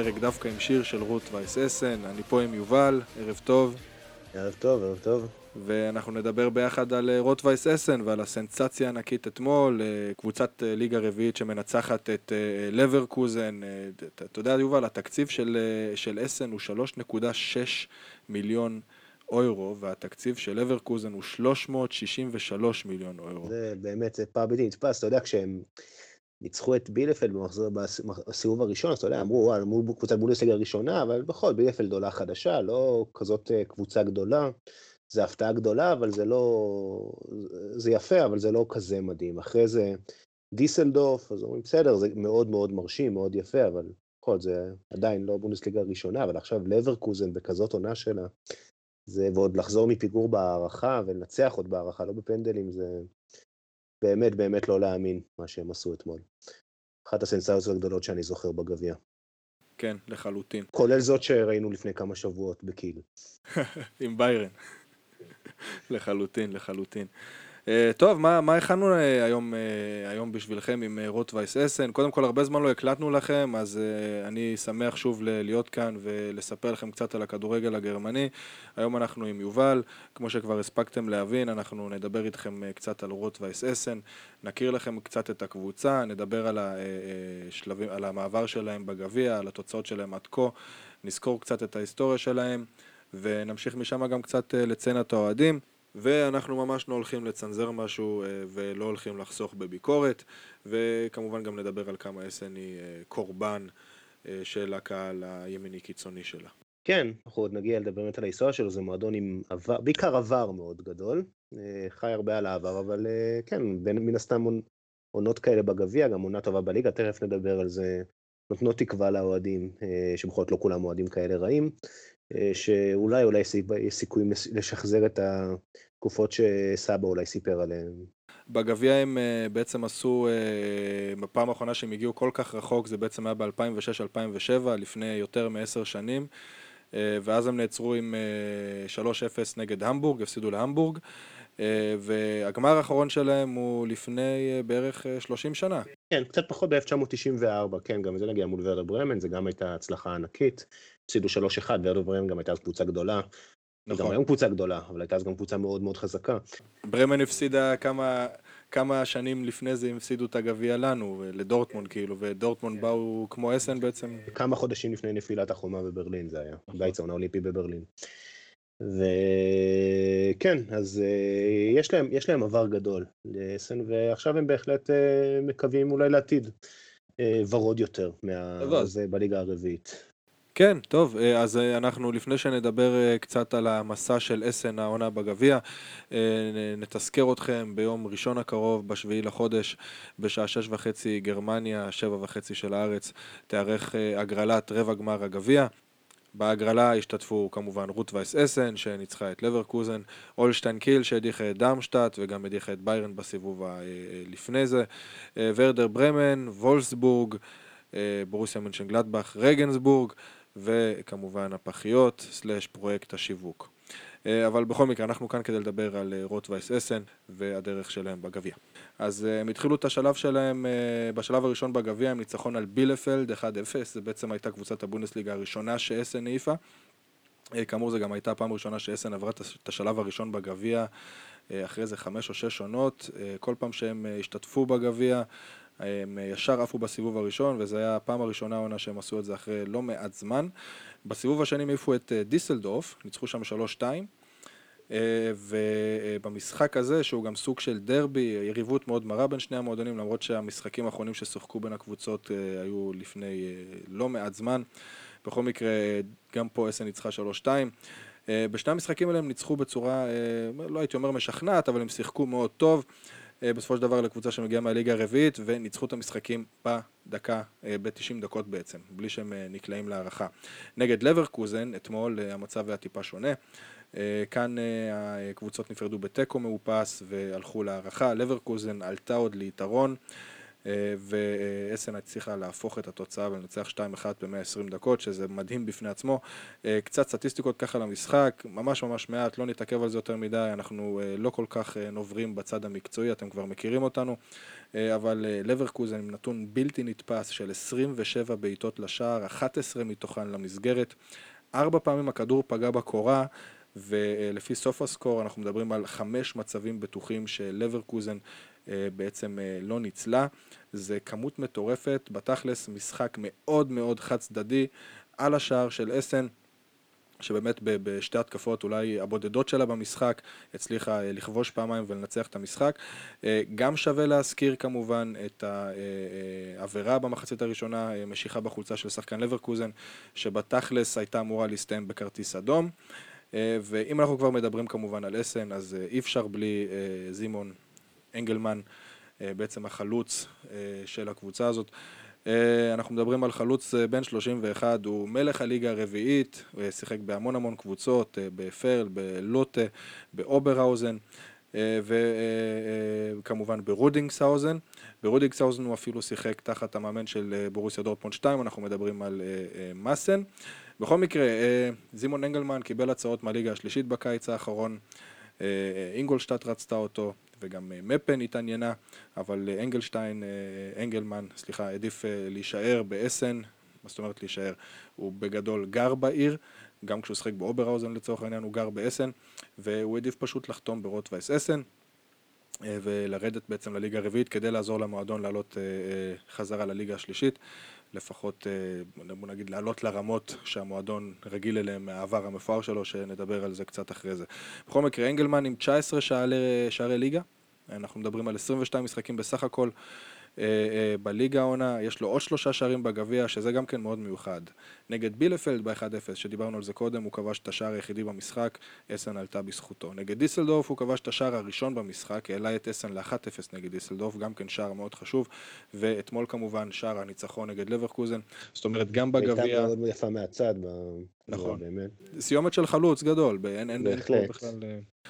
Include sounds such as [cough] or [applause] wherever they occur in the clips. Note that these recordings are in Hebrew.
הפרק דווקא עם שיר של רות וייס אסן. אני פה עם יובל, ערב טוב. ערב טוב, ערב טוב. ואנחנו נדבר ביחד על אה, רוט וייס אסן ועל הסנסציה הענקית אתמול, אה, קבוצת ליגה רביעית שמנצחת את לברקוזן. אתה יודע, יובל, התקציב של, של אסן הוא 3.6 מיליון אוירו, והתקציב של אברקוזן הוא 363 מיליון אוירו. זה באמת, זה פער בלתי נתפס, אתה יודע, כשהם ניצחו את בילפלד במחזור, בסיבוב הראשון, אז אתה יודע, אמרו, וואלה, מול קבוצת בונדסליגה הראשונה, אבל בכל זאת, בילפלד עולה חדשה, לא כזאת אה, קבוצה גדולה. זה הפתעה גדולה, אבל זה לא... זה יפה, אבל זה לא כזה מדהים. אחרי זה דיסלדורף, אז אומרים, בסדר, זה מאוד מאוד מרשים, מאוד יפה, אבל בכל זה עדיין לא בונדסליגה הראשונה, אבל עכשיו לברקוזן בכזאת עונה שלה, זה, ועוד לחזור מפיגור בהערכה ולנצח עוד בהערכה, לא בפנדלים, זה באמת באמת לא להאמין מה שהם עשו אתמול. אחת הסנסציות הגדולות שאני זוכר בגביע. כן, לחלוטין. כולל זאת שראינו לפני כמה שבועות בקיל. [laughs] עם ביירן. לחלוטין, לחלוטין. Uh, טוב, מה, מה הכנו uh, היום, uh, היום בשבילכם עם uh, רוט וייס אסן? קודם כל, הרבה זמן לא הקלטנו לכם, אז אני שמח שוב להיות כאן ולספר לכם קצת על הכדורגל הגרמני. היום אנחנו עם יובל, כמו שכבר הספקתם להבין, אנחנו נדבר איתכם קצת על רוט וייס אסן, נכיר לכם קצת את הקבוצה, נדבר על, השלבים, על המעבר שלהם בגביע, על התוצאות שלהם עד כה, נזכור קצת את ההיסטוריה שלהם, ונמשיך משם גם קצת לציין את האוהדים. ואנחנו ממש לא הולכים לצנזר משהו אה, ולא הולכים לחסוך בביקורת, וכמובן גם נדבר על כמה אסן היא אה, קורבן אה, של הקהל הימיני קיצוני שלה. כן, אנחנו עוד נגיע לדבר באמת על ההיסטוריה שלו, זה מועדון עם עבר, בעיקר עבר מאוד גדול, חי הרבה על העבר, אבל כן, בין, מן הסתם עונות כאלה בגביע, גם עונה טובה בליגה, תכף נדבר על זה, נותנות תקווה לאוהדים, שבכל זאת לא כולם אוהדים כאלה רעים, שאולי אולי יש סיכויים לשחזר את התקופות שסבא אולי סיפר עליהן. בגביע הם uh, בעצם עשו, uh, בפעם האחרונה שהם הגיעו כל כך רחוק זה בעצם היה ב-2006-2007, לפני יותר מעשר שנים, ואז הם נעצרו עם uh, 3-0 נגד המבורג, הפסידו להמבורג, והגמר האחרון שלהם הוא לפני בערך uh, 30 שנה. כן, קצת פחות ב-1994, כן, גם זה נגיע מול ורדה ברמן, זה גם הייתה הצלחה ענקית. הפסידו 3-1, ורדה ברמן גם הייתה אז קבוצה גדולה. נכון. גם היום קבוצה גדולה, אבל הייתה אז גם קבוצה מאוד מאוד חזקה. ברמן הפסידה כמה, כמה שנים לפני זה, הם הפסידו את הגביע לנו, לדורטמונד כאילו, ודורטמונד כן. באו כמו אסן בעצם. כמה חודשים לפני נפילת החומה בברלין זה היה, נכון. בייצון האולימפי בברלין. וכן, אז uh, יש להם, יש להם עבר גדול לאסן, ועכשיו הם בהחלט uh, מקווים אולי לעתיד uh, ורוד יותר מהזה בליגה הרביעית. כן, טוב, אה, אז אה, אנחנו לפני שנדבר אה, קצת על המסע של אסן העונה בגביע, נתזכר אתכם ביום ראשון הקרוב, בשביעי לחודש, בשעה שש וחצי גרמניה, שבע וחצי של הארץ, תיארך הגרלת רבע גמר הגביע. בהגרלה השתתפו כמובן רות וייס אסן שניצחה את לברקוזן, אולשטיין קיל שהדיחה את דרמשטאט וגם הדיחה את ביירן בסיבוב לפני זה, ורדר ברמן, וולסבורג, בורוסיה מנשנגלדבך, רגנסבורג וכמובן הפחיות, סלאש פרויקט השיווק. אה, אבל בכל מקרה, אנחנו כאן כדי לדבר על אה, רוט וייס אסן והדרך שלהם בגביע. אז אה, הם התחילו את השלב שלהם, בשלב הראשון בגביע, עם ניצחון על בילפלד 1-0, זה בעצם הייתה קבוצת הבונדסליגה הראשונה שאסן העיפה. כאמור, זו גם הייתה הפעם הראשונה שאסן עברה את השלב הראשון בגביע, אחרי זה חמש או שש עונות, כל פעם שהם השתתפו בגביע, הם ישר עפו בסיבוב הראשון, וזו הייתה הפעם הראשונה העונה שהם עשו את זה אחרי לא מעט זמן. בסיבוב השני הם העיפו את אה, דיסלדורף, ניצחו שם 3-2. אה, ובמשחק הזה, שהוא גם סוג של דרבי, יריבות מאוד מרה בין שני המועדונים, למרות שהמשחקים האחרונים ששוחקו בין הקבוצות אה, היו לפני לא מעט זמן. בכל מקרה, גם פה אסן ניצחה 3-2. בשני המשחקים האלה הם ניצחו בצורה, לא הייתי אומר משכנעת, אבל הם שיחקו מאוד טוב. אה, בסופו של דבר לקבוצה שמגיעה מהליגה הרביעית וניצחו את המשחקים בדקה, אה, ב-90 דקות בעצם, בלי שהם אה, נקלעים להערכה. נגד לברקוזן, אתמול המצב היה טיפה שונה. כאן הקבוצות נפרדו בתיקו מאופס והלכו להערכה. לברקוזן עלתה עוד ליתרון. ואסן הצליחה להפוך את התוצאה ולנצח 2-1 ב-120 דקות, שזה מדהים בפני עצמו. קצת סטטיסטיקות ככה למשחק, ממש ממש מעט, לא נתעכב על זה יותר מדי, אנחנו לא כל כך נוברים בצד המקצועי, אתם כבר מכירים אותנו, אבל לברקוזן עם נתון בלתי נתפס של 27 בעיטות לשער, 11 מתוכן למסגרת. ארבע פעמים הכדור פגע בקורה, ולפי סוף הסקור אנחנו מדברים על חמש מצבים בטוחים של לברקוזן בעצם לא ניצלה. זה כמות מטורפת, בתכלס משחק מאוד מאוד חד צדדי על השער של אסן. שבאמת בשתי התקפות אולי הבודדות שלה במשחק הצליחה לכבוש פעמיים ולנצח את המשחק. גם שווה להזכיר כמובן את העבירה במחצית הראשונה, משיכה בחולצה של שחקן לברקוזן, שבתכלס הייתה אמורה להסתיים בכרטיס אדום. ואם אנחנו כבר מדברים כמובן על אסן, אז אי אפשר בלי זימון אנגלמן, בעצם החלוץ של הקבוצה הזאת. אנחנו מדברים על חלוץ בן 31, הוא מלך הליגה הרביעית, הוא שיחק בהמון המון קבוצות, בפרל, בלוטה, באוברהאוזן וכמובן ברודינגסהאוזן. ברודינגסהאוזן הוא אפילו שיחק תחת המאמן של בורוסיה דורטמונד 2, אנחנו מדברים על מאסן. בכל מקרה, זימון אנגלמן קיבל הצעות מהליגה השלישית בקיץ האחרון, אינגולשטאט רצתה אותו וגם מפן התעניינה, אבל אנגלשטיין, אנגלמן, סליחה, העדיף להישאר באסן, מה זאת אומרת להישאר? הוא בגדול גר בעיר, גם כשהוא שחק באוברהאוזן לצורך העניין הוא גר באסן, והוא העדיף פשוט לחתום ברוטווייס אסן. ולרדת בעצם לליגה הרביעית כדי לעזור למועדון לעלות חזרה לליגה השלישית לפחות, בוא נגיד, לעלות לרמות שהמועדון רגיל אליהם מהעבר המפואר שלו, שנדבר על זה קצת אחרי זה. בכל מקרה, אנגלמן עם 19 שערי ליגה, אנחנו מדברים על 22 משחקים בסך הכל בליגה העונה, יש לו עוד שלושה שערים בגביע, שזה גם כן מאוד מיוחד. נגד בילפלד ב-1-0, שדיברנו על זה קודם, הוא כבש את השער היחידי במשחק, אסן עלתה בזכותו. נגד דיסלדורף הוא כבש את השער הראשון במשחק, העלה את אסן ל-1-0 נגד דיסלדורף, גם כן שער מאוד חשוב, ואתמול כמובן שער הניצחון נגד לברקוזן, זאת אומרת גם בגביע... הייתה מאוד יפה מהצד, נכון, סיומת של חלוץ גדול, אין בכלל...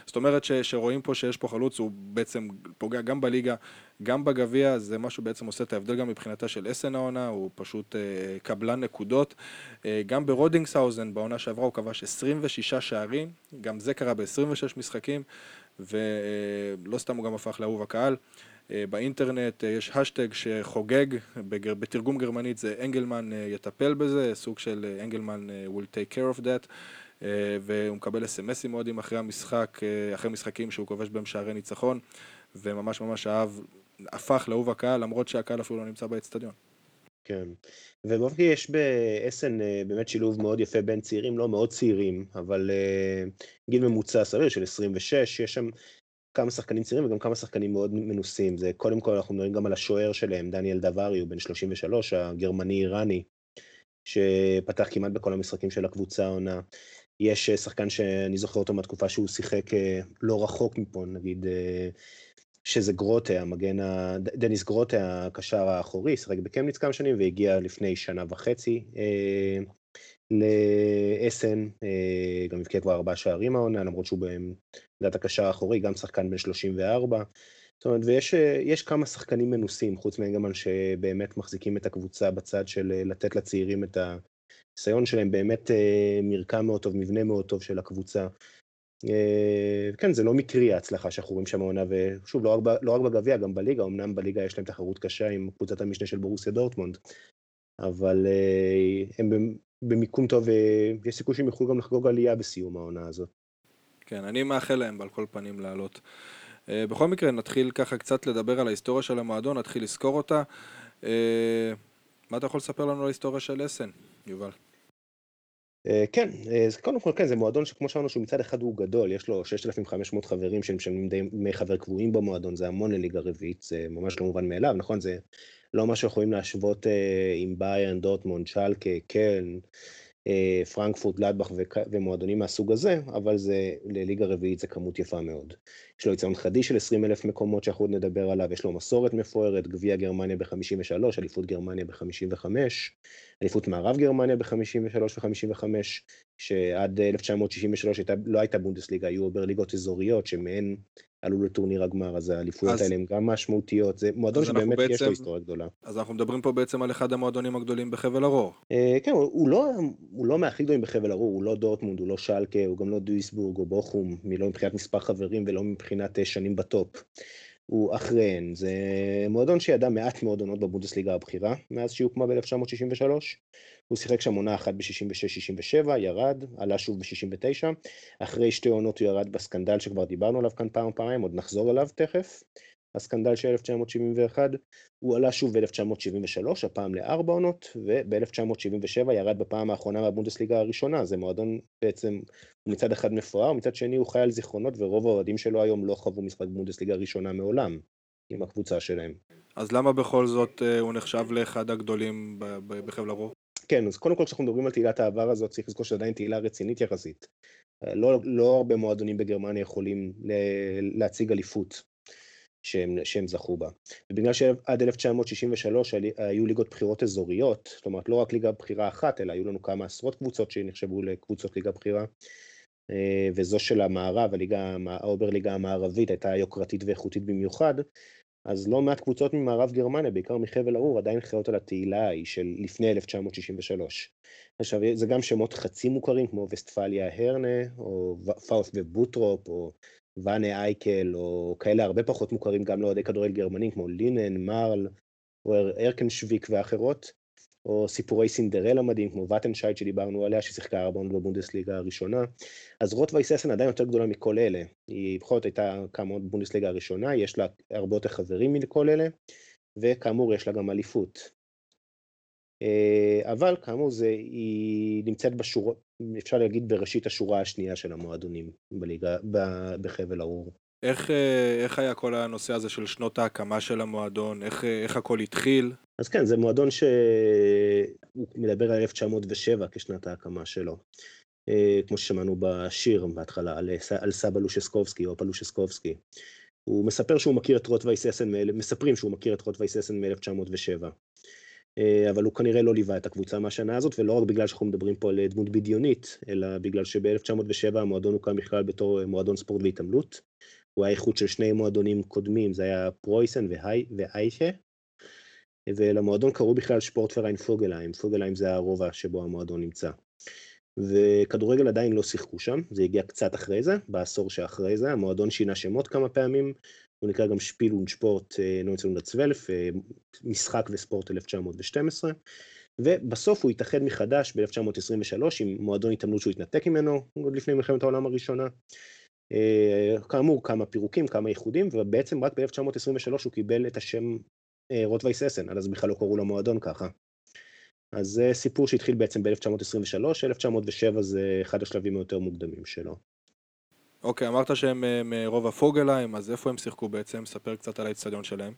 זאת אומרת שרואים פה שיש פה חלוץ, הוא בעצם פוגע גם בליגה, גם בגביע, זה מה שבעצם עושה את ההבדל גם מבחינתה של אסן העונה, הוא פשוט קבלן נקודות. גם ברודינגסהאוזן, בעונה שעברה הוא כבש 26 שערים, גם זה קרה ב-26 משחקים, ולא סתם הוא גם הפך לאהוב הקהל. באינטרנט יש השטג שחוגג, בתרגום גרמנית זה אנגלמן יטפל בזה, סוג של אנגלמן will take care of that. והוא מקבל אס.אם.אסים מאוד אחרי המשחק, אחרי משחקים שהוא כובש בהם שערי ניצחון, וממש ממש אהב, הפך לאהוב הקהל, למרות שהקהל אפילו לא נמצא באצטדיון. כן, ובאופן יש באסן באמת שילוב מאוד יפה בין צעירים, לא מאוד צעירים, אבל גיל ממוצע סביר של 26, יש שם כמה שחקנים צעירים וגם כמה שחקנים מאוד מנוסים. זה קודם כל אנחנו מדברים גם על השוער שלהם, דניאל דברי, הוא בן 33, הגרמני-איראני, שפתח כמעט בכל המשחקים של הקבוצה העונה. יש שחקן שאני זוכר אותו מהתקופה שהוא שיחק לא רחוק מפה, נגיד, שזה גרוטה, המגן, דניס גרוטה, הקשר האחורי, שיחק בקמניץ כמה שנים והגיע לפני שנה וחצי לאסן, גם הבקיע כבר ארבעה שערים העונה, למרות שהוא בעמדת הקשר האחורי, גם שחקן בן 34. זאת אומרת, ויש כמה שחקנים מנוסים, חוץ מאנגלמן, שבאמת מחזיקים את הקבוצה בצד של לתת לצעירים את הניסיון שלהם, באמת מרקם מאוד טוב, מבנה מאוד טוב של הקבוצה. כן, זה לא מקרי ההצלחה שאנחנו רואים שם העונה, ושוב, לא רק בגביע, גם בליגה, אמנם בליגה יש להם תחרות קשה עם קבוצת המשנה של בורוסיה דורטמונד, אבל הם במיקום טוב, ויש סיכוי שהם יוכלו גם לחגוג עלייה בסיום העונה הזאת. כן, אני מאחל להם על כל פנים לעלות. בכל מקרה, נתחיל ככה קצת לדבר על ההיסטוריה של המועדון, נתחיל לזכור אותה. מה אתה יכול לספר לנו על ההיסטוריה של אסן, יובל? כן, קודם כל כן, זה מועדון שכמו שאמרנו שהוא מצד אחד הוא גדול, יש לו 6,500 חברים שמשלמים דמי חבר קבועים במועדון, זה המון לליגה רביעית, זה ממש לא מובן מאליו, נכון? זה לא מה שיכולים להשוות עם ביירן, דורטמונד, שלקה, קלן, פרנקפורט, גלדבך ומועדונים מהסוג הזה, אבל זה לליגה רביעית זה כמות יפה מאוד. יש לו יציון חדיש של 20 אלף מקומות שאנחנו עוד נדבר עליו, יש לו מסורת מפוארת, גביע גרמניה ב-53, אליפות גרמניה ב-55, אליפות מערב גרמניה ב-53 ו-55, שעד 1963 הייתה, לא הייתה בונדסליגה, היו עובר ליגות אזוריות שמהן עלו לטורניר הגמר, אז האליפויות אז- האלה הן גם משמעותיות, זה מועדון שבאמת יש בעצם- לו היסטוריה גדולה. אז אנחנו מדברים פה בעצם על אחד המועדונים הגדולים בחבל ארור. אה, כן, הוא- הוא לא, הוא לא מהכי גדולים בחבל ארור, הוא לא דורטמונד, הוא לא שלקה, הוא גם לא דויסבורג או בוכום, לא מבחינת מספר חברים ולא מבחינת אה, שנים בטופ. הוא אחריהן, זה מועדון שידע מעט מאוד עונות בבונדסליגה הבכירה, מאז שהיא הוקמה ב-1963. הוא שיחק שם עונה אחת ב-66-67, ירד, עלה שוב ב-69. אחרי שתי עונות הוא ירד בסקנדל שכבר דיברנו עליו כאן פעם פעמיים, עוד נחזור אליו תכף. הסקנדל של 1971, הוא עלה שוב ב-1973, הפעם לארבע עונות, וב-1977 ירד בפעם האחרונה מהבונדסליגה הראשונה, זה מועדון בעצם, הוא מצד אחד מפואר, מצד שני הוא חי על זיכרונות, ורוב האוהדים שלו היום לא חוו משחק בונדסליגה ראשונה מעולם, עם הקבוצה שלהם. אז למה בכל זאת אה, הוא נחשב לאחד הגדולים בחבל ארור? כן, אז קודם כל כשאנחנו מדברים על תהילת העבר הזאת, צריך לזכור שזו עדיין תהילה רצינית יחסית. אה, לא, לא הרבה מועדונים בגרמניה יכולים להציג אליפות שהם, שהם זכו בה. ובגלל שעד 1963 עלי- היו ליגות בחירות אזוריות, זאת אומרת לא רק ליגה בחירה אחת, אלא היו לנו כמה עשרות קבוצות שנחשבו לקבוצות ליגה בחירה, אה, וזו של המערב, הליגה, האוברליגה המערבית הייתה יוקרתית ואיכותית במיוחד, אז לא מעט קבוצות ממערב גרמניה, בעיקר מחבל ארור, עדיין חיות על התהילה ההיא של לפני 1963. עכשיו, זה גם שמות חצי מוכרים, כמו וסטפליה הרנה, או פאוסט ובוטרופ, או ואנה אייקל, או כאלה הרבה פחות מוכרים גם לאוהדי כדורגל גרמנים, כמו לינן, מרל, או אר- ארקנשוויק ואחרות, או סיפורי סינדרלה מדהים, כמו וטנשייט שדיברנו עליה, ששיחקה ארבע עונות בבונדסליגה הראשונה. אז רוטווייס אסן עדיין יותר גדולה מכל אלה. היא בכל זאת הייתה עונות בבונדסליגה הראשונה, יש לה הרבה יותר חברים מכל אלה, וכאמור יש לה גם אליפות. אה, אבל כאמור זה, היא נמצאת בשורה, אפשר להגיד בראשית השורה השנייה של המועדונים בליגה, בחבל ארור. איך, אה, איך היה כל הנושא הזה של שנות ההקמה של המועדון? איך, אה, איך הכל התחיל? אז כן, זה מועדון שהוא מדבר על 1907 כשנת ההקמה שלו. אה, כמו ששמענו בשיר בהתחלה, על, על סבא לושסקובסקי, או פלושסקובסקי. הוא מספר שהוא מכיר את רוטווייס אסן, מספרים שהוא מכיר את רוטווייס אסן מ-1907. אבל הוא כנראה לא ליווה את הקבוצה מהשנה הזאת, ולא רק בגלל שאנחנו מדברים פה על דמות בדיונית, אלא בגלל שב-1907 המועדון הוקם בכלל בתור מועדון ספורט והתעמלות. הוא היה איחוד של שני מועדונים קודמים, זה היה פרויסן ואייכה. ולמועדון קראו בכלל שפורטפריין פוגלהיים, פוגלהיים זה הרובע שבו המועדון נמצא. וכדורגל עדיין לא שיחקו שם, זה הגיע קצת אחרי זה, בעשור שאחרי זה, המועדון שינה שמות כמה פעמים, הוא נקרא גם שפיל ונשפורט 1912, אה, משחק וספורט 1912, ובסוף הוא התאחד מחדש ב-1923 עם מועדון התעמלות שהוא התנתק ממנו, עוד לפני מלחמת העולם הראשונה. אה, כאמור, כמה פירוקים, כמה איחודים, ובעצם רק ב-1923 הוא קיבל את השם אה, רוטווייס אסן, אז בכלל לא קראו למועדון ככה. אז זה סיפור שהתחיל בעצם ב-1923, 1907 זה אחד השלבים היותר מוקדמים שלו. אוקיי, אמרת שהם אה, מרובע פוגלהיים, אז איפה הם שיחקו בעצם? ספר קצת על האצטדיון שלהם.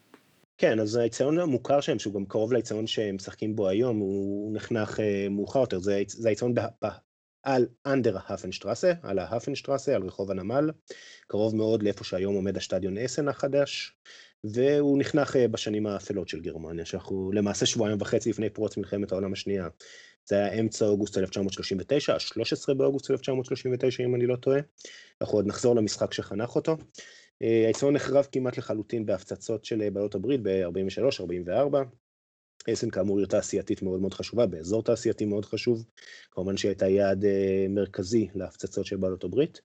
כן, אז האיצטדיון המוכר שלהם, שהוא גם קרוב לאיצטדיון שהם משחקים בו היום, הוא נחנך אה, מאוחר יותר, זה האיצ- זה האיצטדיון על אנדר ההפנשטרסה, על ההפנשטרסה, על רחוב הנמל, קרוב מאוד לאיפה שהיום עומד השטדיון אסן החדש, והוא נחנך אה, בשנים האפלות של גרמניה, שאנחנו למעשה שבועיים וחצי לפני פרוץ מלחמת העולם השנייה. זה היה אמצע אוגוסט 1939, ה-13 באוגוסט 1939 אם אני לא טועה. אנחנו עוד נחזור למשחק שחנך אותו. אה, האיצטדיון נחרב כמעט לחלוטין בהפצצות של אה, בעלות הברית ב-43-44. אסן כאמור עיר תעשייתית מאוד מאוד חשובה, באזור תעשייתי מאוד חשוב, כמובן שהיא הייתה יעד אה, מרכזי להפצצות של בעלות הברית.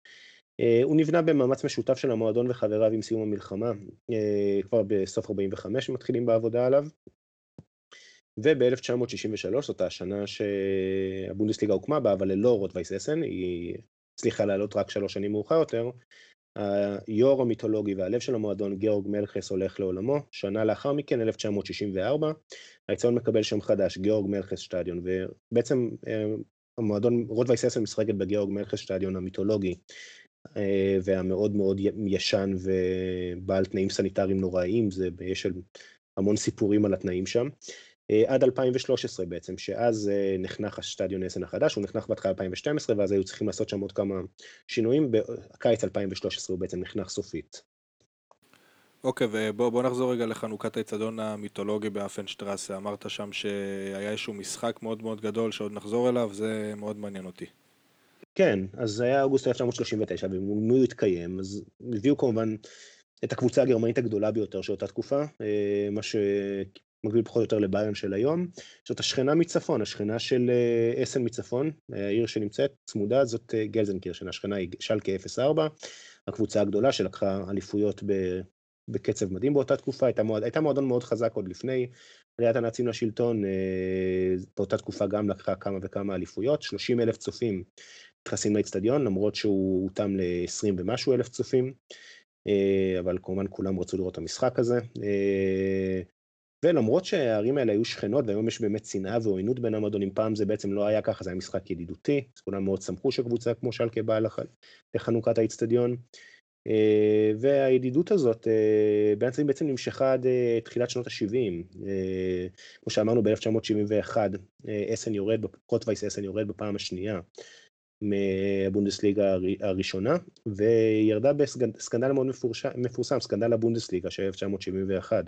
אה, הוא נבנה במאמץ משותף של המועדון וחבריו עם סיום המלחמה, אה, כבר בסוף 45 מתחילים בעבודה עליו. וב-1963, זאת השנה שהבונדסליגה הוקמה בה, אבל ללא רוטווייס אסן, היא הצליחה לעלות רק שלוש שנים מאוחר יותר. היו"ר המיתולוגי והלב של המועדון, גיאורג מלכס, הולך לעולמו. שנה לאחר מכן, 1964, האיצטדיון מקבל שם חדש, גיאורג מלכס שטדיון, ובעצם אה, המועדון, רוטווייס אסן משחקת בגיאורג מלכס שטדיון המיתולוגי, אה, והמאוד מאוד ישן ובעל תנאים סניטריים נוראיים, זה, יש המון סיפורים על התנאים שם. אה, עד 2013 בעצם, שאז אה, נחנך השטדיון אסן החדש, הוא נחנך בהתחלה 2012, ואז היו צריכים לעשות שם עוד כמה שינויים, בקיץ 2013 הוא בעצם נחנך סופית. אוקיי, ובוא נחזור רגע לחנוכת האצטדיון המיתולוגי באפנשטרסה. אמרת שם שהיה איזשהו משחק מאוד מאוד גדול שעוד נחזור אליו, זה מאוד מעניין אותי. כן, אז זה היה אוגוסט 1939, ואם הוא התקיים, אז הביאו כמובן את הקבוצה הגרמנית הגדולה ביותר של אותה תקופה, אה, מה שמקביל פחות או יותר לביירן של היום. זאת השכנה מצפון, השכנה של אה, אסן מצפון, העיר שנמצאת צמודה, זאת אה, גלזנקירשן, השכנה היא שלקה 04, הקבוצה הגדולה שלקחה אליפויות. בקצב מדהים באותה תקופה, הייתה, מועד, הייתה מועדון מאוד חזק עוד לפני עליית הנאצים לשלטון, באותה תקופה גם לקחה כמה וכמה אליפויות, 30 אלף צופים נכנסים לאצטדיון, למרות שהוא הותאם ל-20 ומשהו אלף צופים, אה, אבל כמובן כולם רצו לראות את המשחק הזה. אה, ולמרות שהערים האלה היו שכנות, והיום יש באמת שנאה ועוינות בין המועדונים, פעם זה בעצם לא היה ככה, זה היה משחק ידידותי, אז כולם מאוד שמחו שקבוצה כמו שלקה באה לחנוכת האצטדיון. אה, והידידות הזאת בעצם בעצם נמשכה עד תחילת שנות ה-70. כמו שאמרנו, ב-1971 אסן יורד, רוטווייס אסן יורד בפעם השנייה. מהבונדסליגה הראשונה, וירדה בסקנדל מאוד מפורסם, סקנדל הבונדסליגה של 1971,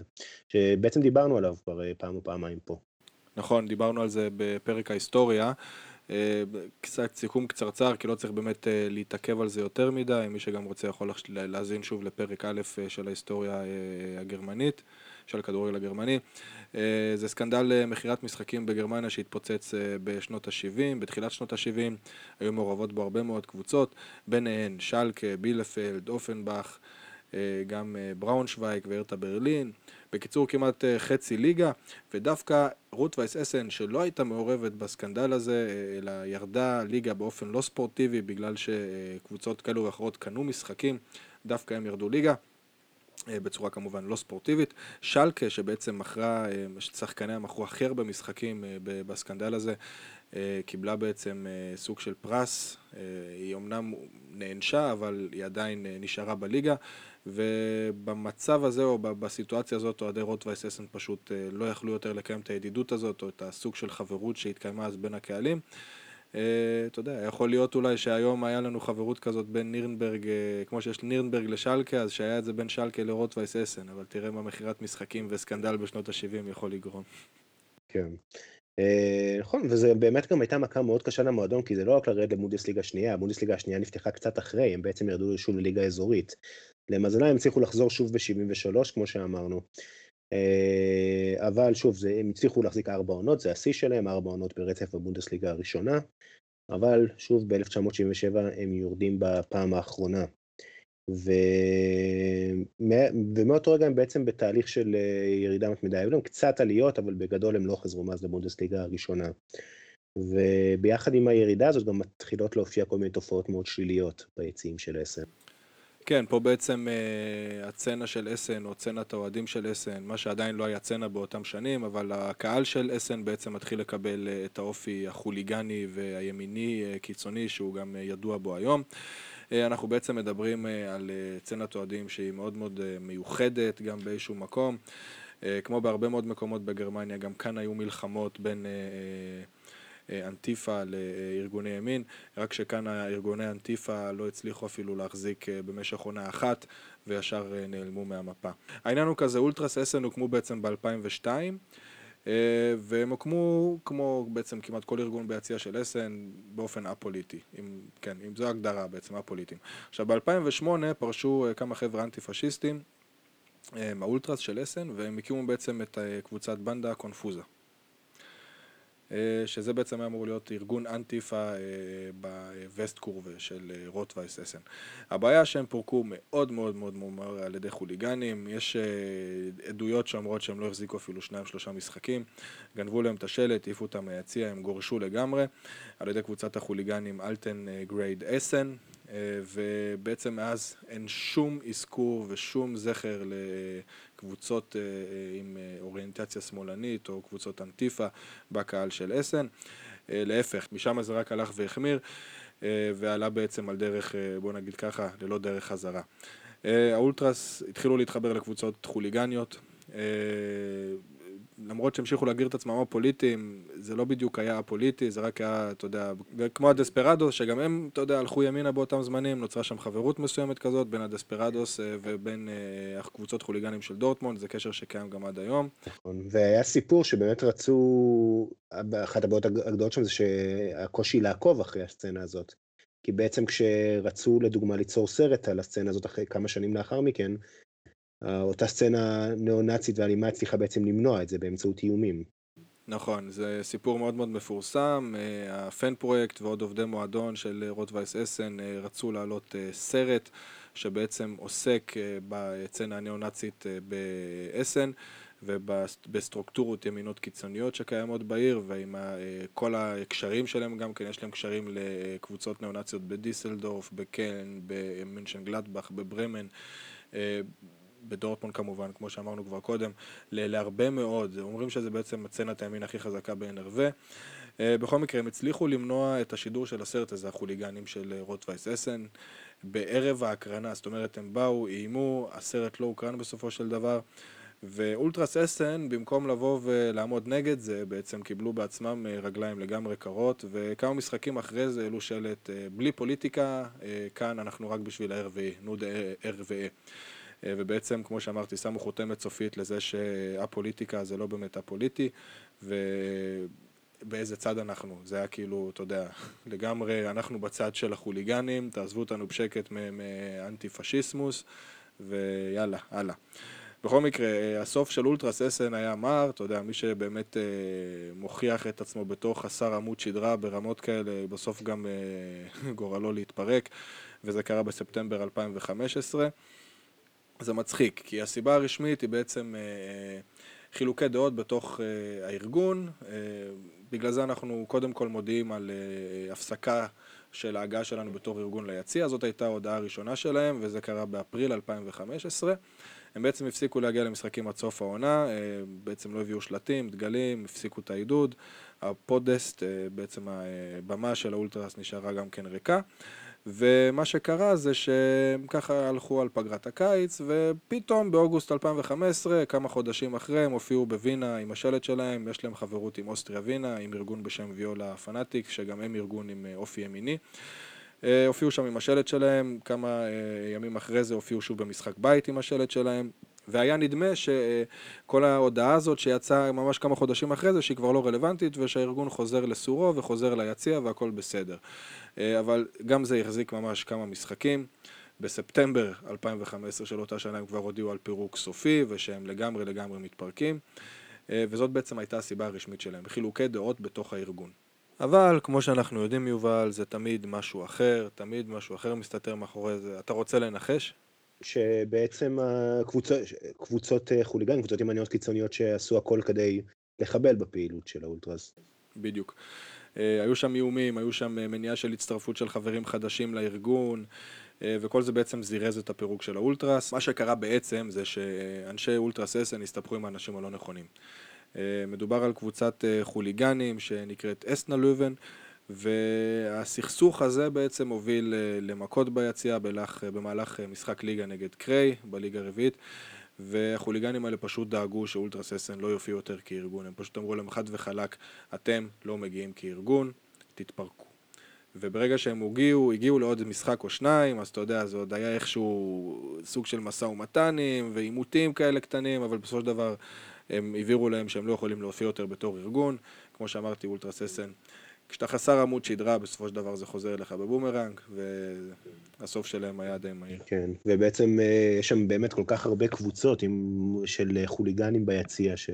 שבעצם דיברנו עליו כבר אה, פעם או פעמיים פה. נכון, דיברנו על זה בפרק ההיסטוריה. אה, קצת סיכום קצרצר, כי לא צריך באמת אה, להתעכב על זה יותר מדי, מי שגם רוצה יכול להאזין שוב לפרק א' של ההיסטוריה הגרמנית, של הכדורגל הגרמני. אה, זה סקנדל אה, מכירת משחקים בגרמניה שהתפוצץ אה, בשנות ה-70, בתחילת שנות ה-70 היו מעורבות בו הרבה מאוד קבוצות, ביניהן שלקה, בילפלד, אופנבך, גם בראונשווייק והרטה ברלין. בקיצור כמעט חצי ליגה, ודווקא רות וייס אסן שלא הייתה מעורבת בסקנדל הזה, אלא ירדה ליגה באופן לא ספורטיבי בגלל שקבוצות כאלו ואחרות קנו משחקים, דווקא הם ירדו ליגה. אה, בצורה כמובן לא ספורטיבית. שלקה שבעצם מכרה, אה, שחקניה מכרו הכי הרבה משחקים אה, בסקנדל הזה, קיבלה בעצם סוג של פרס. היא אמנם נענשה, אבל היא עדיין נשארה בליגה. ובמצב הזה, או בסיטואציה הזאת, אוהדי רוטווייס אסן פשוט לא יכלו יותר לקיים את הידידות הזאת, או את הסוג של חברות שהתקיימה אז בין הקהלים. אה, אתה יודע, יכול להיות אולי שהיום היה לנו חברות כזאת בין נירנברג, אה, כמו שיש נירנברג לשלקה, אז שהיה את זה בין שלקה לרוטווייס אסן, אבל תראה מה מכירת משחקים וסקנדל בשנות ה-70 יכול לגרום. כן. אה, נכון, וזה באמת גם הייתה מכה מאוד קשה למועדון, כי זה לא רק לרדת לבונדסליגה השנייה, הבונדסליגה השנייה נפתחה קצת אחרי, הם בעצם ירדו שוב לליגה אזורית. למזלם הם הצליחו לחזור שוב ב-73, כמו שאמרנו. אבל שוב, זה, הם הצליחו להחזיק ארבע עונות, זה השיא שלהם, ארבע עונות ברצף בבונדסליגה הראשונה. אבל שוב ב-1977 הם יורדים בפעם האחרונה. ו... ומאותו רגע הם בעצם בתהליך של אה, ירידה מתמידה, היו להם קצת עליות, אבל בגדול הם לא חזרו מאז לבונדסליגה הראשונה. וביחד עם הירידה הזאת גם מתחילות להופיע כל מיני תופעות מאוד שליליות ביציעים של אסן. כן, פה בעצם uh, הצצנה של אסן, או צצנת האוהדים של אסן, מה שעדיין לא היה צצנה באותם שנים, אבל הקהל של אסן בעצם מתחיל לקבל uh, את האופי החוליגני והימיני uh, קיצוני, שהוא גם uh, ידוע בו היום. Uh, אנחנו בעצם מדברים uh, על צצנת אוהדים שהיא מאוד מאוד uh, מיוחדת, גם באיזשהו מקום. Uh, כמו בהרבה מאוד מקומות בגרמניה, גם כאן היו מלחמות בין... Uh, אה, אנטיפה לארגוני ימין, רק שכאן ארגוני אנטיפה לא הצליחו אפילו להחזיק אה, במשך עונה אחת וישר אה, נעלמו מהמפה. העניין הוא כזה, אולטרס אסן הוקמו בעצם ב-2002 והם הוקמו כמו בעצם כמעט כל ארגון ביציע של אסן באופן א-פוליטי, אם, כן, אם זו הגדרה בעצם א-פוליטיים. עכשיו ב-2008 פרשו כמה חבר'ה אנטי פשיסטים מהאולטרס של אסן והם הקימו בעצם את קבוצת בנדה קונפוזה. אה, שזה בעצם היה אמור להיות ארגון אנטיפה אה, בווסט קורבה של אה, רוטווייס אסן. הבעיה שהם פורקו מאוד מאוד מאוד מומר על ידי חוליגנים, יש עדויות שאומרות שהם לא החזיקו אפילו שניים שלושה משחקים, גנבו להם את השלט, העיפו אותם מהיציע, הם גורשו לגמרי. על ידי קבוצת החוליגנים אלטן גרייד אסן, ובעצם מאז אין שום אזכור ושום זכר קבוצות אה, אה, עם אה, אוריינטציה שמאלנית או קבוצות אנטיפה בקהל של אסן. להפך, משם זה רק הלך והחמיר ועלה בעצם על דרך, בוא נגיד ככה, ללא דרך חזרה. האולטרס התחילו להתחבר לקבוצות חוליגניות, למרות שהמשיכו להגדיר את עצמם הפוליטיים, זה לא בדיוק היה הפוליטי, זה רק היה, אתה יודע, כמו הדספרדוס, שגם הם, אתה יודע, הלכו ימינה באותם זמנים, נוצרה שם חברות מסוימת כזאת בין הדספרדוס אה, ובין אה, הקבוצות חוליגנים של דורטמונד, זה קשר שקיים גם עד היום. נכון, והיה סיפור שבאמת רצו, אחת הבעיות הגדולות שם זה שהקושי לעקוב אחרי הסצנה הזאת. כי בעצם כשרצו לדוגמה ליצור סרט על הסצנה הזאת אחרי כמה שנים לאחר מכן, אותה סצנה ניאו-נאצית ואלימה הצליחה בעצם למנוע את זה באמצעות איומים. נכון, זה סיפור מאוד מאוד מפורסם, הפן פרויקט ועוד עובדי מועדון של רוטווייס אסן רצו להעלות סרט שבעצם עוסק בצנה הניאו-נאצית באסן ובסטרוקטורות ימינות קיצוניות שקיימות בעיר ועם כל הקשרים שלהם גם כן, יש להם קשרים לקבוצות ניאו-נאציות בדיסלדורף, בקלן, במינשן גלדבך, בברמן בדורטמון כמובן, כמו שאמרנו כבר קודם, להרבה מאוד, אומרים שזה בעצם הצנת הימין הכי חזקה ב-NRV. בכל מקרה, הם הצליחו למנוע את השידור של הסרט הזה, החוליגנים של רוטווייס אסן, בערב ההקרנה, זאת אומרת, הם באו, איימו, הסרט לא הוקרן בסופו של דבר, ואולטרס אסן, במקום לבוא ולעמוד נגד זה, בעצם קיבלו בעצמם רגליים לגמרי קרות, וכמה משחקים אחרי זה העלו שלט, בלי פוליטיקה, כאן אנחנו רק בשביל ה-RVE, נו דה RVE. ובעצם, כמו שאמרתי, שמו חותמת סופית לזה שהפוליטיקה זה לא באמת הפוליטי, ובאיזה צד אנחנו. זה היה כאילו, אתה יודע, [laughs] לגמרי, אנחנו בצד של החוליגנים, תעזבו אותנו בשקט מאנטי פשיסמוס, ויאללה, הלאה. בכל מקרה, הסוף של אולטרס אסן היה מר, אתה יודע, מי שבאמת מוכיח את עצמו בתור חסר עמוד שדרה ברמות כאלה, בסוף גם [laughs] גורלו להתפרק, וזה קרה בספטמבר 2015. זה מצחיק, כי הסיבה הרשמית היא בעצם חילוקי דעות בתוך הארגון, בגלל זה אנחנו קודם כל מודיעים על הפסקה של ההגעה שלנו בתור ארגון ליציע, זאת הייתה ההודעה הראשונה שלהם וזה קרה באפריל 2015. הם בעצם הפסיקו להגיע למשחקים עד סוף העונה, בעצם לא הביאו שלטים, דגלים, הפסיקו את העידוד, הפודסט, בעצם הבמה של האולטרס נשארה גם כן ריקה. ומה שקרה זה שככה הלכו על פגרת הקיץ, ופתאום באוגוסט 2015, כמה חודשים אחרי, הם הופיעו בווינה עם השלט שלהם, יש להם חברות עם אוסטריה ווינה, עם ארגון בשם ויולה פנאטיק, שגם הם ארגון עם אופי ימיני. הופיעו שם עם השלט שלהם, כמה ימים אחרי זה הופיעו שוב במשחק בית עם השלט שלהם, והיה נדמה שכל ההודעה הזאת שיצאה ממש כמה חודשים אחרי זה, שהיא כבר לא רלוונטית, ושהארגון חוזר לסורו וחוזר ליציע והכל בסדר. אבל גם זה החזיק ממש כמה משחקים. בספטמבר 2015 של אותה שנה הם כבר הודיעו על פירוק סופי, ושהם לגמרי לגמרי מתפרקים. וזאת בעצם הייתה הסיבה הרשמית שלהם, חילוקי דעות בתוך הארגון. אבל כמו שאנחנו יודעים יובל, זה תמיד משהו אחר, תמיד משהו אחר מסתתר מאחורי זה. אתה רוצה לנחש? שבעצם הקבוצות, קבוצות חוליגן, קבוצות ימניות קיצוניות שעשו הכל כדי לחבל בפעילות של האולטרס. בדיוק. היו שם איומים, היו שם מניעה של הצטרפות של חברים חדשים לארגון, וכל זה בעצם זירז את הפירוק של האולטרס. מה שקרה בעצם זה שאנשי אולטרס אסן הסתבכו עם האנשים הלא נכונים. מדובר על קבוצת חוליגנים שנקראת אסנה לובן, והסכסוך הזה בעצם הוביל למכות ביציאה במהלך משחק ליגה נגד קריי בליגה הרביעית והחוליגנים האלה פשוט דאגו שאולטרס אסן לא יופיעו יותר כארגון, הם פשוט אמרו להם חד וחלק, אתם לא מגיעים כארגון, תתפרקו. וברגע שהם הגיעו, הגיעו לעוד משחק או שניים, אז אתה יודע, זה עוד היה איכשהו סוג של משא ומתנים ועימותים כאלה קטנים, אבל בסופו של דבר הם הבהירו להם שהם לא יכולים להופיע יותר בתור ארגון, כמו שאמרתי, אולטרס אסן כשאתה חסר עמוד שדרה, בסופו של דבר זה חוזר אליך בבומרנג, והסוף שלהם היה די מהיר. כן, ובעצם יש שם באמת כל כך הרבה קבוצות עם, של חוליגנים ביציע, ש...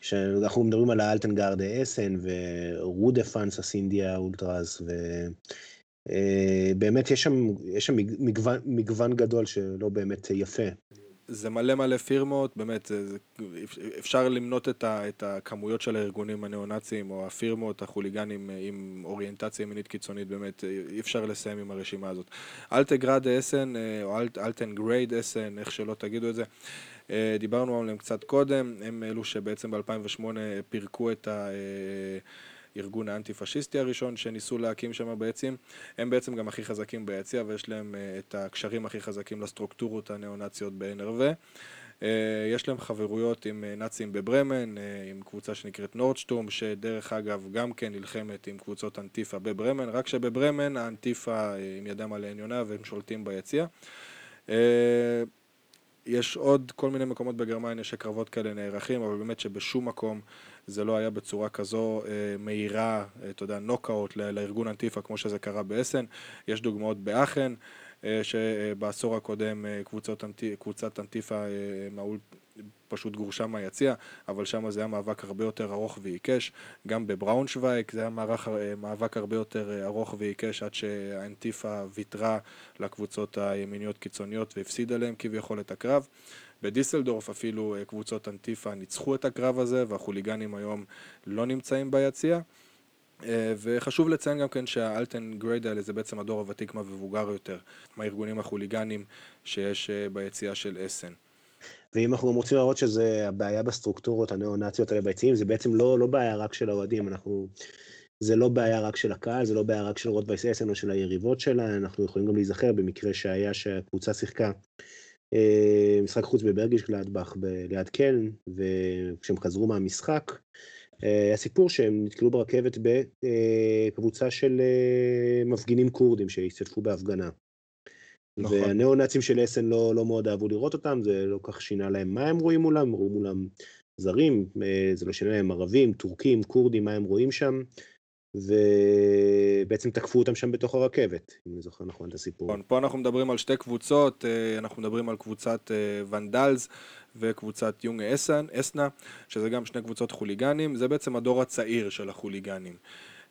שאנחנו מדברים על האלטנגארד אסן ורודפאנס הסינדיה אולטרס, ובאמת יש שם, יש שם מגוון, מגוון גדול שלא באמת יפה. זה מלא מלא פירמות, באמת, זה, אפשר למנות את, ה, את הכמויות של הארגונים הניאו-נאציים או הפירמות, החוליגנים עם אוריינטציה ימינית קיצונית, באמת, אי אפשר לסיים עם הרשימה הזאת. אלטגרד אסן או אלטנגרייד אסן, איך שלא תגידו את זה, דיברנו עליהם קצת קודם, הם אלו שבעצם ב-2008 פירקו את ה... הארגון האנטי-פשיסטי הראשון שניסו להקים שם בעצם, הם בעצם גם הכי חזקים ביציע ויש להם את הקשרים הכי חזקים לסטרוקטורות הניאו-נאציות ב-NRW. יש להם חברויות עם נאצים בברמן, עם קבוצה שנקראת נורדשטום, שדרך אגב גם כן נלחמת עם קבוצות אנטיפה בברמן, רק שבברמן האנטיפה עם ידם על העניונה והם שולטים ביציע. יש עוד כל מיני מקומות בגרמניה שקרבות כאלה נערכים, אבל באמת שבשום מקום זה לא היה בצורה כזו מהירה, אתה יודע, נוקאוט לארגון אנטיפה כמו שזה קרה באסן. יש דוגמאות באחן, שבעשור הקודם קבוצת אנטיפה פשוט גורשה מהיציע, אבל שם זה היה מאבק הרבה יותר ארוך ועיקש. גם בבראונשווייג זה היה מאבק הרבה יותר ארוך ועיקש עד שהאנטיפה ויתרה לקבוצות הימיניות קיצוניות והפסידה להם כביכול את הקרב. בדיסלדורף אפילו קבוצות אנטיפה ניצחו את הקרב הזה והחוליגנים היום לא נמצאים ביציע. וחשוב לציין גם כן שהאלטה גארדה האלה זה בעצם הדור הוותיק מהמבוגר יותר, מהארגונים החוליגנים שיש ביציאה של אסן. ואם אנחנו רוצים להראות שזה הבעיה בסטרוקטורות הנאו-נאציות האלה ביציעים, זה בעצם לא, לא בעיה רק של האוהדים, אנחנו... זה לא בעיה רק של הקהל, זה לא בעיה רק של רוטווייס אסן או של היריבות שלה, אנחנו יכולים גם להיזכר במקרה שהיה שהקבוצה שיחקה אה, משחק חוץ בברגיש גלדבך ליד קלן, וכשהם חזרו מהמשחק, היה סיפור שהם נתקלו ברכבת בקבוצה של אה, מפגינים כורדים שהשתתפו בהפגנה. נכון. והניאו-נאצים של אסן לא, לא מאוד אהבו לראות אותם, זה לא כך שינה להם מה הם רואים מולם, הם ראו מולם זרים, אה, זה לא שינה להם ערבים, טורקים, כורדים, מה הם רואים שם, ובעצם תקפו אותם שם בתוך הרכבת, אם אני זוכר נכון את הסיפור. נכון, פה אנחנו מדברים על שתי קבוצות, אה, אנחנו מדברים על קבוצת ונדלס וקבוצת יונגה אסנה, שזה גם שני קבוצות חוליגנים, זה בעצם הדור הצעיר של החוליגנים.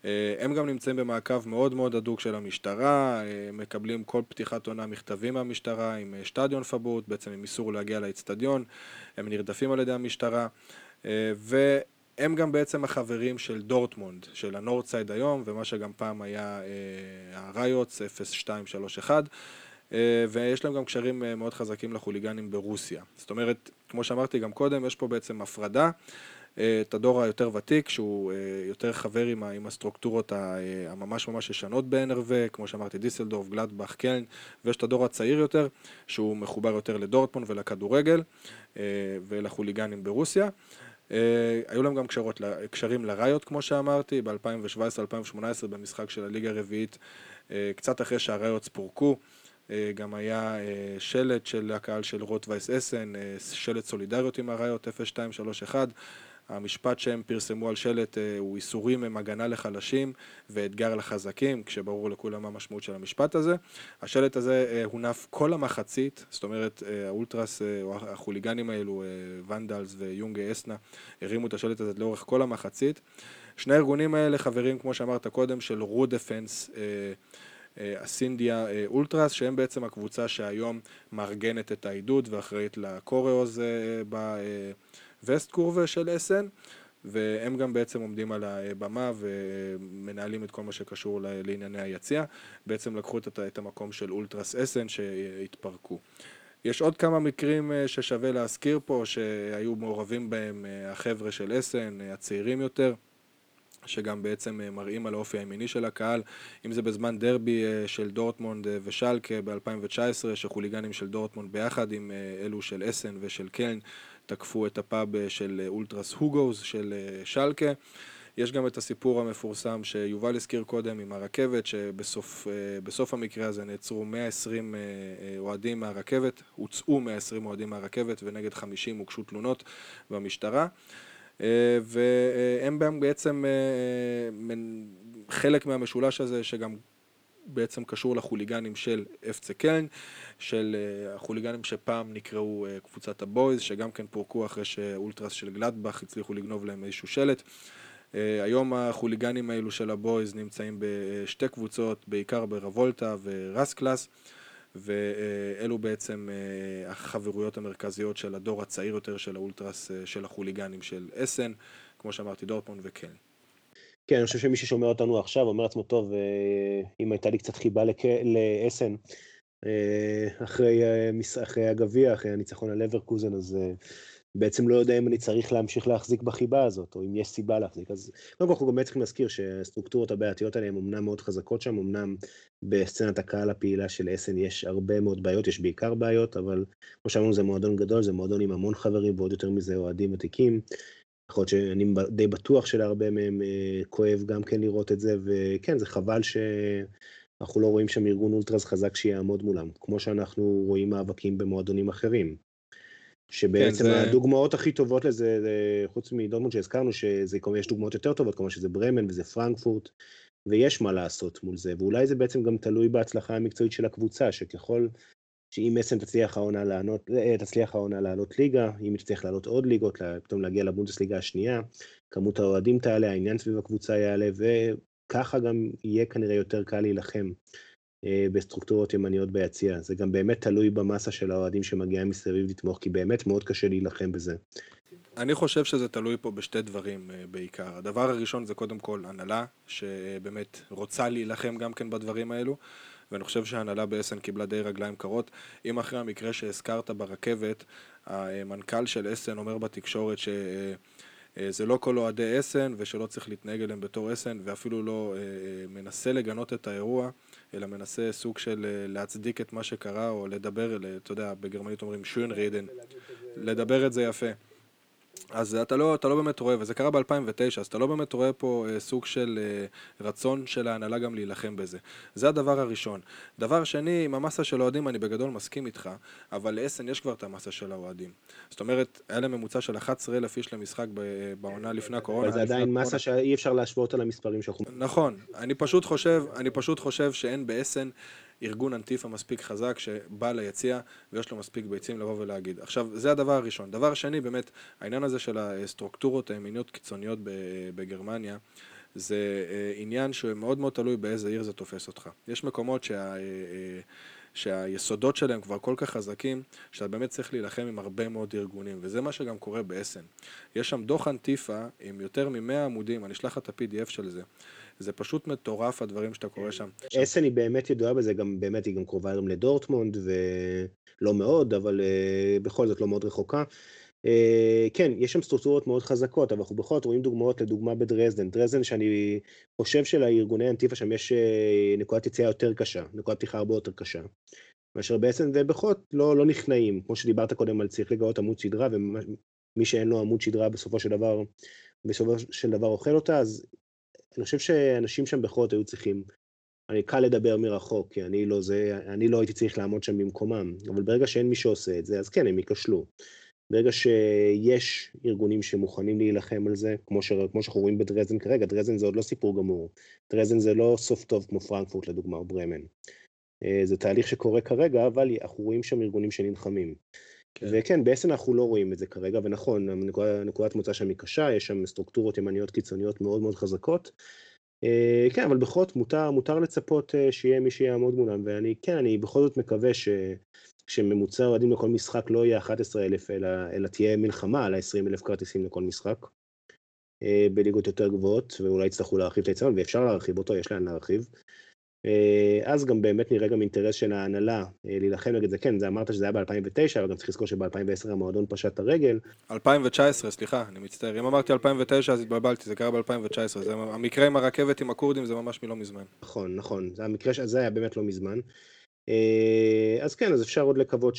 אה, הם גם נמצאים במעקב מאוד מאוד הדוק של המשטרה, אה, מקבלים כל פתיחת עונה מכתבים מהמשטרה עם אה, Stadionverbot, בעצם עם איסור להגיע לאצטדיון, הם נרדפים על ידי המשטרה, והם גם בעצם החברים של דורטמונד, של הנורדסייד היום, ומה שגם פעם היה הריוטס 0231, ויש להם גם קשרים מאוד חזקים לחוליגנים ברוסיה. זאת אומרת, כמו שאמרתי גם קודם, יש פה בעצם הפרדה. את הדור היותר ותיק, שהוא אה, יותר חבר עם, עם הסטרוקטורות אה, הממש ממש ישנות ב-NRV, כמו שאמרתי, דיסלדורף, גלדבך, קלן, ויש את הדור הצעיר יותר, שהוא מחובר יותר לדורטמון ולכדורגל אה, ולחוליגנים ברוסיה. היו להם גם קשרות, קשרים לראיות, כמו שאמרתי, ב-2017-2018 במשחק של הליגה הרביעית, קצת אחרי שהראיות פורקו. גם היה שלט של הקהל של רוטווייס אסן, שלט סולידריות עם הראיות 0231 המשפט שהם פרסמו על שלט אה, הוא איסורים הם הגנה לחלשים ואתגר לחזקים, כשברור לכולם מה המשמעות של המשפט הזה. השלט הזה אה, הונף כל המחצית, זאת אומרת אה, האולטרס או החוליגנים האלו, ונדלס ויונגה אסנה, הרימו את השלט הזה לאורך כל המחצית. שני הארגונים האלה חברים, כמו שאמרת קודם, של רו דפנס. הסינדיה אולטרס, שהם בעצם הקבוצה שהיום מארגנת את העידוד ואחראית לקוריאוז וסט קורבה של אסן, והם גם בעצם עומדים על הבמה ומנהלים את כל מה שקשור לענייני היציאה. בעצם לקחו את, את המקום של אולטרס אסן שהתפרקו. יש עוד כמה מקרים אה, ששווה להזכיר פה, שהיו מעורבים בהם אה, החבר'ה של אסן, אה, הצעירים יותר. שגם בעצם מראים על האופי הימיני של הקהל, אם זה בזמן דרבי של דורטמונד ושלקה ב-2019, שחוליגנים של דורטמונד ביחד עם אלו של אסן ושל קלן תקפו את הפאב אה, של אה, אולטרס הוגוס של אה, שלקה. יש גם את הסיפור המפורסם שיובל הזכיר קודם עם הרכבת, שבסוף המקרה הזה נעצרו 120 אוהדים מהרכבת, הוצאו 120 אוהדים מהרכבת ונגד 50 הוגשו תלונות במשטרה. והם בעצם חלק מהמשולש הזה שגם בעצם קשור לחוליגנים של אפצה קלן, של אה, החוליגנים שפעם נקראו אה, קבוצת הבויז, שגם כן פורקו אחרי שאולטרס של גלדבך הצליחו לגנוב להם איזשהו שלט. אה, היום החוליגנים האלו של הבויז נמצאים בשתי קבוצות, בעיקר ברבולטה ורסקלאס, ואלו בעצם החברויות המרכזיות של הדור הצעיר יותר של האולטרס של החוליגנים של אסן, כמו שאמרתי דורטמונד וקלן. כן, אני חושב שמי ששומע אותנו עכשיו אומר לעצמו, טוב, אה, אם הייתה לי קצת חיבה לאסן, אה, אחרי, אה, אחרי הגביע, אחרי הניצחון על אברקוזן, אז בעצם לא יודע אם אני צריך להמשיך להחזיק בחיבה הזאת, או אם יש סיבה להחזיק. אז קודם כל אנחנו גם צריכים להזכיר שהסטרוקטורות הבעייתיות האלה הן אמנם מאוד חזקות שם, אמנם בסצנת הקהל הפעילה של אסן יש הרבה מאוד בעיות, יש בעיקר בעיות, אבל כמו שאמרנו זה מועדון גדול, זה מועדון עם המון חברים, ועוד יותר מזה אוהדים ותיקים. יכול להיות שאני די בטוח שלהרבה מהם אה, כואב גם כן לראות את זה, וכן, זה חבל שאנחנו לא רואים שם ארגון אולטרס חזק שיעמוד מולם, כמו שאנחנו רואים מאבקים במועדונים אחרים. שבעצם כן, זה... הדוגמאות הכי טובות לזה, זה, חוץ מדורטמונד שהזכרנו, שיש דוגמאות יותר טובות, כמו שזה ברמן וזה פרנקפורט, ויש מה לעשות מול זה, ואולי זה בעצם גם תלוי בהצלחה המקצועית של הקבוצה, שככל שאם אסן תצליח העונה לענות, אה, תצליח העונה לעלות ליגה, אם היא תצליח לעלות עוד ליגות, פתאום להגיע לבונדסליגה השנייה, כמות האוהדים תעלה, העניין סביב הקבוצה יעלה, וככה גם יהיה כנראה יותר קל להילחם אה, בסטרוקטורות ימניות ביציע. זה גם באמת תלוי במסה של האוהדים שמגיעה מסביב לתמוך, כי באמת מאוד קשה להילחם בזה. אני חושב שזה תלוי פה בשתי דברים אה, בעיקר. הדבר הראשון זה קודם כל הנהלה, שבאמת רוצה להילחם גם כן בדברים האלו. ואני חושב שההנהלה באסן קיבלה די רגליים קרות. אם אחרי המקרה שהזכרת ברכבת, המנכ"ל של אסן אומר בתקשורת שזה לא כל אוהדי אסן ושלא צריך להתנהג אליהם בתור אסן ואפילו לא אה, אה, מנסה לגנות את האירוע, אלא מנסה סוג של אה, להצדיק את מה שקרה או לדבר, אתה יודע, בגרמנית אומרים שוין רידן, לדבר את זה יפה. אז אתה לא, אתה לא באמת רואה, וזה קרה ב-2009, אז אתה לא באמת רואה פה אה, סוג של אה, רצון של ההנהלה גם להילחם בזה. זה הדבר הראשון. דבר שני, עם המסה של האוהדים אני בגדול מסכים איתך, אבל לאסן יש כבר את המסה של האוהדים. זאת אומרת, היה להם ממוצע של 11,000 איש למשחק בעונה לפני הקורונה. אבל זה עדיין מסה שאי אפשר להשוות על המספרים שאנחנו... נכון, אני פשוט חושב, אני פשוט חושב שאין באסן... ארגון אנטיפה מספיק חזק שבא ליציע ויש לו מספיק ביצים לבוא ולהגיד. עכשיו, זה הדבר הראשון. דבר שני, באמת, העניין הזה של הסטרוקטורות הימיניות קיצוניות בגרמניה, זה אה, עניין שמאוד מאוד תלוי באיזה עיר זה תופס אותך. יש מקומות שה... אה, אה, שהיסודות שלהם כבר כל כך חזקים, שאתה באמת צריך להילחם עם הרבה מאוד ארגונים, וזה מה שגם קורה באסן. יש שם דוח אנטיפה עם יותר מ-100 עמודים, אני אשלח את ה-PDF של זה. זה פשוט מטורף הדברים שאתה קורא שם. אסן היא באמת ידועה בזה, גם באמת היא גם קרובה היום לדורטמונד, ולא מאוד, אבל uh, בכל זאת לא מאוד רחוקה. Uh, כן, יש שם סטרוקטורות מאוד חזקות, אבל אנחנו בכל זאת רואים דוגמאות, לדוגמה בדרזדן. דרזדן שאני חושב שלארגוני אנטיפה שם יש uh, נקודת יציאה יותר קשה, נקודת פתיחה הרבה יותר קשה. מאשר בעצם, ובכל זאת לא, לא נכנעים, כמו שדיברת קודם על צריך לגאות עמוד שדרה, ומי שאין לו עמוד שדרה בסופו של דבר, בסופו של דבר אוכל אותה, אז אני חושב שאנשים שם בכל זאת היו צריכים, אני קל לדבר מרחוק, כי אני לא זה, אני לא הייתי צריך לעמוד שם במקומם, אבל ברגע שאין מי שעושה את זה, אז כן, הם ייכשלו. ברגע שיש ארגונים שמוכנים להילחם על זה, כמו, ש... כמו שאנחנו רואים בדרזן כרגע, דרזן זה עוד לא סיפור גמור. דרזן זה לא סוף טוב כמו פרנקפורט לדוגמה, או ברמן. אה, זה תהליך שקורה כרגע, אבל אנחנו רואים שם ארגונים שנלחמים. כן. וכן, בעצם אנחנו לא רואים את זה כרגע, ונכון, נקודת מוצא שם היא קשה, יש שם סטרוקטורות ימניות קיצוניות מאוד מאוד חזקות. אה, כן, אבל בכל זאת מותר, מותר לצפות אה, שיהיה מי שיעמוד מולם, ואני, כן, אני בכל זאת מקווה ש... כשממוצע אוהדים לכל משחק לא יהיה 11,000, אלא, אלא תהיה מלחמה על ה-20,000 כרטיסים לכל משחק, אה, בליגות יותר גבוהות, ואולי יצטרכו להרחיב את היציון, ואפשר להרחיב אותו, יש לאן להרחיב. אה, אז גם באמת נראה גם אינטרס של ההנהלה אה, להילחם נגד זה. כן, זה אמרת שזה היה ב-2009, אבל גם צריך לזכור שב-2010 המועדון פשט את הרגל. 2019, סליחה, אני מצטער. אם אמרתי 2009 אז התבלבלתי, זה קרה ב-2019. המקרה עם הרכבת עם הכורדים זה ממש מלא מזמן. נכון, נכון. זה המקרה הזה היה באמת לא מזמן. אה, אז כן, אז אפשר עוד לקוות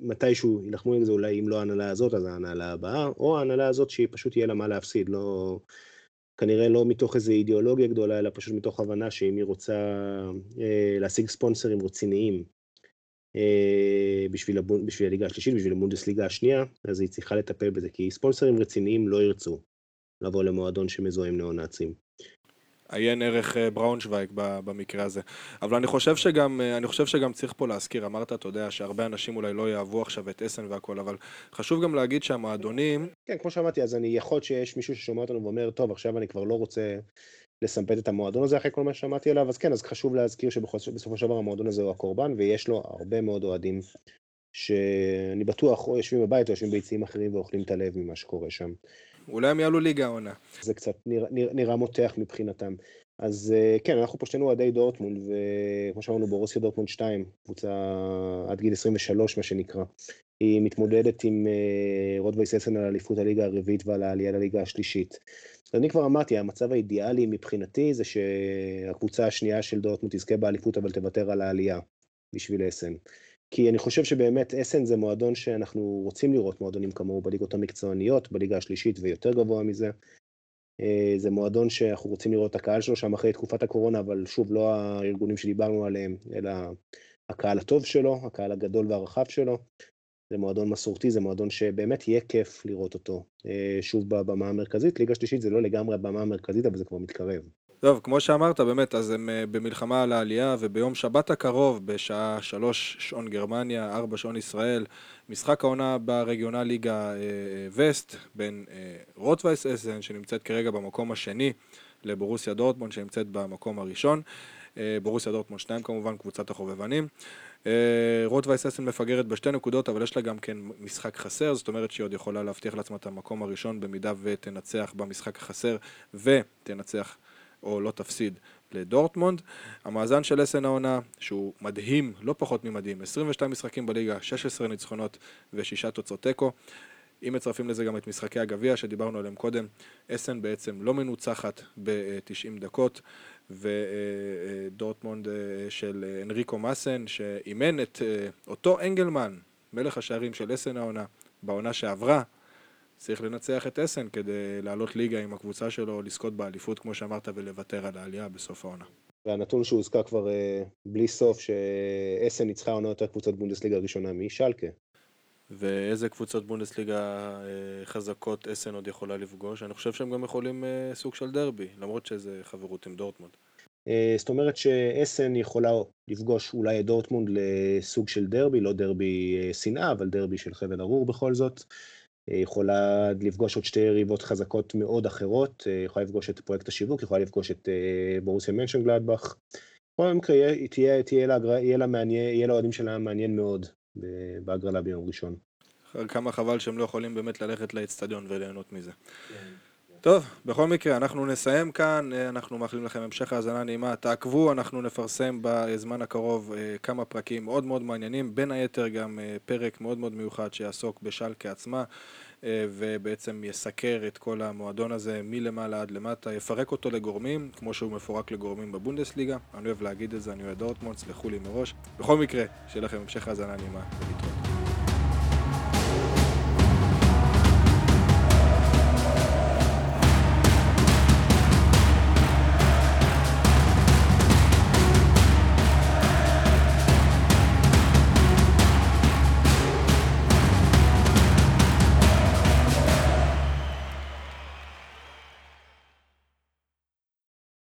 שמתישהו יילחמו עם זה, אולי אם לא ההנהלה הזאת, אז ההנהלה הבאה, או ההנהלה הזאת שהיא פשוט יהיה לה מה להפסיד, לא... כנראה לא מתוך איזו אידיאולוגיה גדולה, אלא פשוט מתוך הבנה שאם היא רוצה אה, להשיג ספונסרים רציניים אה, בשביל, הבונ... בשביל הליגה השלישית, בשביל הבונדסליגה השנייה, אז היא צריכה לטפל בזה, כי ספונסרים רציניים לא ירצו לבוא למועדון שמזוהה עם ניאו-נאצים. עיין ערך אה, בראונשוויג במקרה הזה. אבל אני חושב שגם, אה, אני חושב שגם צריך פה להזכיר, אמרת, אתה יודע, שהרבה אנשים אולי לא יאהבו עכשיו את אסן והכל, אבל חשוב גם להגיד שהמועדונים... כן, כמו שאמרתי, אז אני יכול שיש מישהו ששומע אותנו ואומר, טוב, עכשיו אני כבר לא רוצה לסמפת את המועדון הזה אחרי כל מה ששמעתי עליו, אז כן, אז חשוב להזכיר שבסופו של דבר המועדון הזה הוא הקורבן, ויש לו הרבה מאוד אוהדים שאני בטוח או יושבים בבית או יושבים ביציעים אחרים ואוכלים את הלב ממה שקורה שם. אולי הם יעלו ליגה העונה. זה קצת נראה, נראה, נראה מותח מבחינתם. אז אה, כן, אנחנו פה שנינו אוהדי דורטמונד, וכמו שאמרנו, בורוסיה דורטמונד 2, קבוצה עד גיל 23, מה שנקרא. היא מתמודדת עם אה, רוטווייס אסן על אליפות הליגה הרביעית ועל העלייה לליגה השלישית. אני כבר אמרתי, המצב האידיאלי מבחינתי זה שהקבוצה השנייה של דורטמונד תזכה באליפות, אבל תוותר על העלייה בשביל אסן. כי אני חושב שבאמת אסן זה מועדון שאנחנו רוצים לראות מועדונים כמוהו בליגות המקצועניות, בליגה השלישית ויותר גבוה מזה. אה, זה מועדון שאנחנו רוצים לראות את הקהל שלו שם אחרי תקופת הקורונה, אבל שוב, לא הארגונים שדיברנו עליהם, אלא הקהל הטוב שלו, הקהל הגדול והרחב שלו. זה מועדון מסורתי, זה מועדון שבאמת יהיה כיף לראות אותו שוב בבמה המרכזית. ליגה שלישית זה לא לגמרי הבמה המרכזית, אבל זה כבר מתקרב. טוב, כמו שאמרת, באמת, אז הם במלחמה על העלייה, וביום שבת הקרוב, בשעה שלוש שעון גרמניה, ארבע שעון ישראל, משחק העונה ברגional ליגה וסט, בין רוטווייס אסן, שנמצאת כרגע במקום השני, לבורוסיה דורטמונד, שנמצאת במקום הראשון. בורוסיה דורטמונד 2 כמובן, קבוצת החובבנים. רוטווייס אסן מפגרת בשתי נקודות, אבל יש לה גם כן משחק חסר, זאת אומרת שהיא עוד יכולה להבטיח לעצמה את המקום הראשון, במידה ותנצח במשחק החסר, ותנצח או לא תפסיד לדורטמונד. המאזן של אסן העונה, שהוא מדהים, לא פחות ממדהים, 22 משחקים בליגה, 16 ניצחונות ושישה תוצאות תיקו. אם מצרפים לזה גם את משחקי הגביע שדיברנו עליהם קודם, אסן בעצם לא מנוצחת ב-90 דקות, ודורטמונד של אנריקו מסן, שאימן את אותו אנגלמן, מלך השערים של אסן העונה, בעונה שעברה, צריך לנצח את אסן כדי לעלות ליגה עם הקבוצה שלו, לזכות באליפות, כמו שאמרת, ולוותר על העלייה בסוף העונה. והנתון שהוזכר כבר בלי סוף, שאסן ניצחה עונה יותר קבוצות בונדסליגה הראשונה משלקה. ואיזה קבוצות בונדסליגה חזקות אסן עוד יכולה לפגוש? אני חושב שהם גם יכולים סוג של דרבי, למרות שזה חברות עם דורטמונד. זאת אומרת שאסן יכולה לפגוש אולי את דורטמונד לסוג של דרבי, לא דרבי שנאה, אבל דרבי של חבל ארור בכל זאת. יכולה לפגוש עוד שתי יריבות חזקות מאוד אחרות, יכולה לפגוש את פרויקט השיווק, יכולה לפגוש את בורוסיה מנשן גלדבך. בכל מקרה, יהיה לאוהדים שלה מעניין מאוד בהגרלה ביום ראשון. כמה חבל שהם לא יכולים באמת ללכת לאצטדיון וליהנות מזה. טוב, בכל מקרה, אנחנו נסיים כאן, אנחנו מאחלים לכם המשך האזנה נעימה, תעקבו, אנחנו נפרסם בזמן הקרוב כמה פרקים מאוד מאוד מעניינים, בין היתר גם פרק מאוד מאוד מיוחד שיעסוק בשלקה עצמה, ובעצם יסקר את כל המועדון הזה מלמעלה עד למטה, יפרק אותו לגורמים, כמו שהוא מפורק לגורמים בבונדסליגה, אני אוהב להגיד את זה, אני אוהב דורטמונד, סלחו לי מראש. בכל מקרה, שיהיה לכם המשך האזנה נעימה, ולהתראות.